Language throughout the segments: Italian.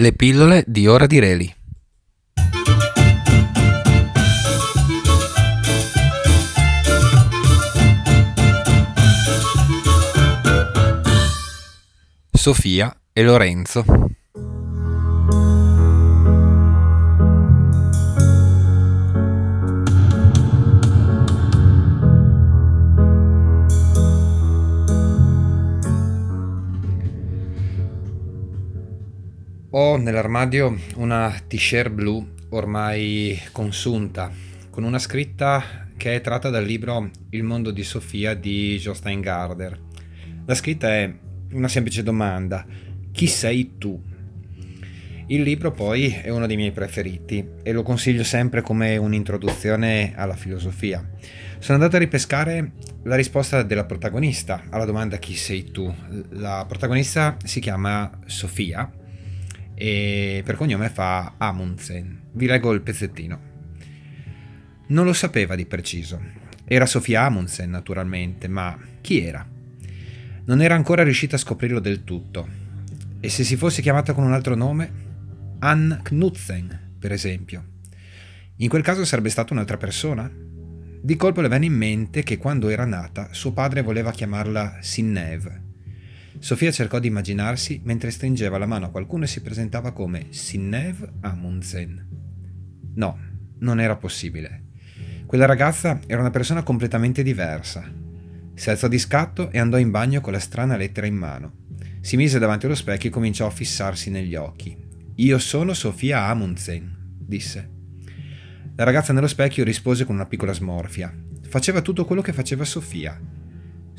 Le pillole di Ora di Reli. Sofia e Lorenzo. Ho nell'armadio una t-shirt blu ormai consunta, con una scritta che è tratta dal libro Il mondo di Sofia di Jostein Garder. La scritta è una semplice domanda: chi sei tu? Il libro poi è uno dei miei preferiti e lo consiglio sempre come un'introduzione alla filosofia. Sono andato a ripescare la risposta della protagonista alla domanda chi sei tu. La protagonista si chiama Sofia e per cognome fa Amundsen. Vi leggo il pezzettino. Non lo sapeva di preciso. Era Sofia Amundsen, naturalmente, ma chi era? Non era ancora riuscita a scoprirlo del tutto. E se si fosse chiamata con un altro nome? Ann Knudsen, per esempio. In quel caso sarebbe stata un'altra persona? Di colpo le venne in mente che quando era nata suo padre voleva chiamarla Sinneve Sofia cercò di immaginarsi mentre stringeva la mano a qualcuno e si presentava come Sinnev Amundsen. No, non era possibile. Quella ragazza era una persona completamente diversa. Si alzò di scatto e andò in bagno con la strana lettera in mano. Si mise davanti allo specchio e cominciò a fissarsi negli occhi. Io sono Sofia Amundsen, disse. La ragazza nello specchio rispose con una piccola smorfia. Faceva tutto quello che faceva Sofia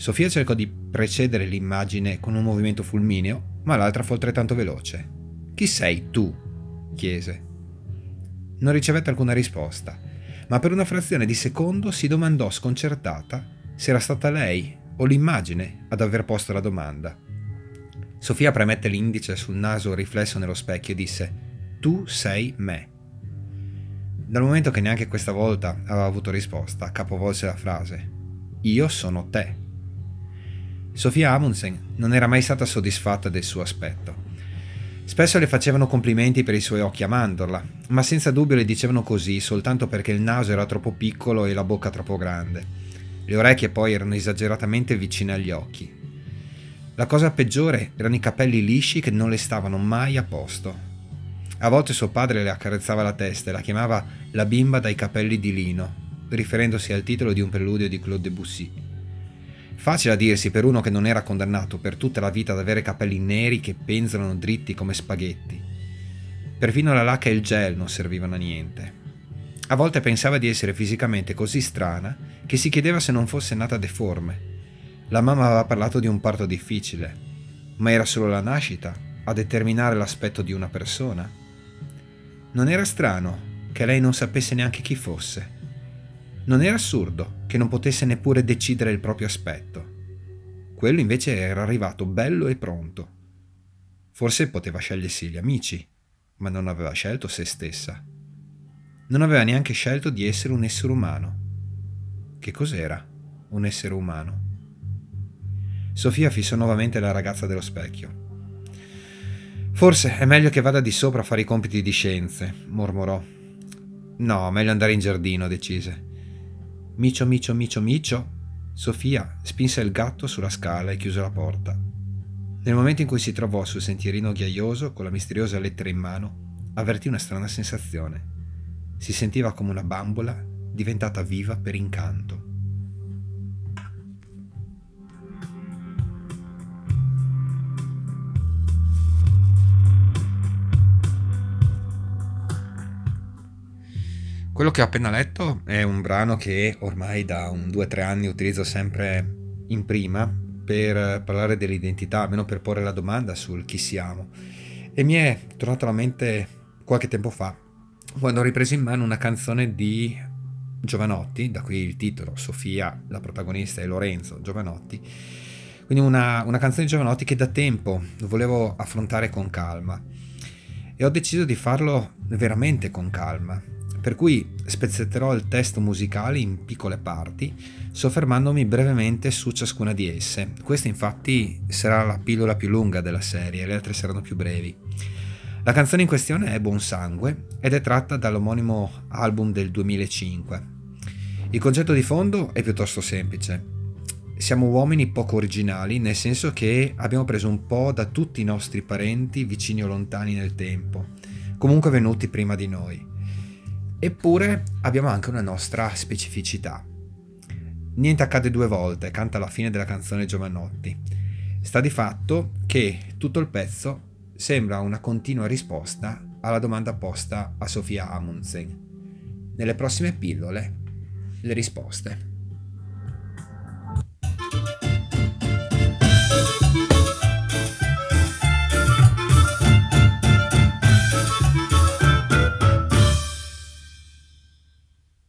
Sofia cercò di precedere l'immagine con un movimento fulmineo, ma l'altra fu altrettanto veloce. Chi sei tu? chiese. Non ricevette alcuna risposta, ma per una frazione di secondo si domandò sconcertata se era stata lei o l'immagine ad aver posto la domanda. Sofia premette l'indice sul naso riflesso nello specchio e disse Tu sei me. Dal momento che neanche questa volta aveva avuto risposta, capovolse la frase Io sono te. Sofia Amundsen non era mai stata soddisfatta del suo aspetto. Spesso le facevano complimenti per i suoi occhi a mandorla, ma senza dubbio le dicevano così soltanto perché il naso era troppo piccolo e la bocca troppo grande. Le orecchie poi erano esageratamente vicine agli occhi. La cosa peggiore erano i capelli lisci che non le stavano mai a posto. A volte suo padre le accarezzava la testa e la chiamava la bimba dai capelli di lino, riferendosi al titolo di un preludio di Claude Debussy. Facile a dirsi per uno che non era condannato per tutta la vita ad avere capelli neri che penzolano dritti come spaghetti. Perfino la lacca e il gel non servivano a niente. A volte pensava di essere fisicamente così strana che si chiedeva se non fosse nata deforme. La mamma aveva parlato di un parto difficile, ma era solo la nascita a determinare l'aspetto di una persona. Non era strano che lei non sapesse neanche chi fosse. Non era assurdo che non potesse neppure decidere il proprio aspetto. Quello invece era arrivato bello e pronto. Forse poteva scegliersi gli amici, ma non aveva scelto se stessa. Non aveva neanche scelto di essere un essere umano. Che cos'era un essere umano? Sofia fissò nuovamente la ragazza dello specchio. Forse è meglio che vada di sopra a fare i compiti di scienze, mormorò. No, meglio andare in giardino, decise. Micio, micio, micio, micio. Sofia spinse il gatto sulla scala e chiuse la porta. Nel momento in cui si trovò sul sentierino ghiaioso con la misteriosa lettera in mano, avvertì una strana sensazione. Si sentiva come una bambola diventata viva per incanto. Quello che ho appena letto è un brano che ormai da un 2-3 anni utilizzo sempre in prima per parlare dell'identità, almeno per porre la domanda sul chi siamo. E mi è tornato alla mente qualche tempo fa, quando ho ripreso in mano una canzone di Giovanotti, da qui il titolo, Sofia, la protagonista, e Lorenzo Giovanotti. Quindi una, una canzone di Giovanotti che da tempo volevo affrontare con calma. E ho deciso di farlo veramente con calma, per cui spezzetterò il testo musicale in piccole parti, soffermandomi brevemente su ciascuna di esse. Questa infatti sarà la pillola più lunga della serie, le altre saranno più brevi. La canzone in questione è Buon Sangue ed è tratta dall'omonimo album del 2005. Il concetto di fondo è piuttosto semplice. Siamo uomini poco originali, nel senso che abbiamo preso un po' da tutti i nostri parenti, vicini o lontani nel tempo, comunque venuti prima di noi. Eppure abbiamo anche una nostra specificità. Niente accade due volte, canta alla fine della canzone Giovanotti. Sta di fatto che tutto il pezzo sembra una continua risposta alla domanda posta a Sofia Amundsen. Nelle prossime pillole le risposte.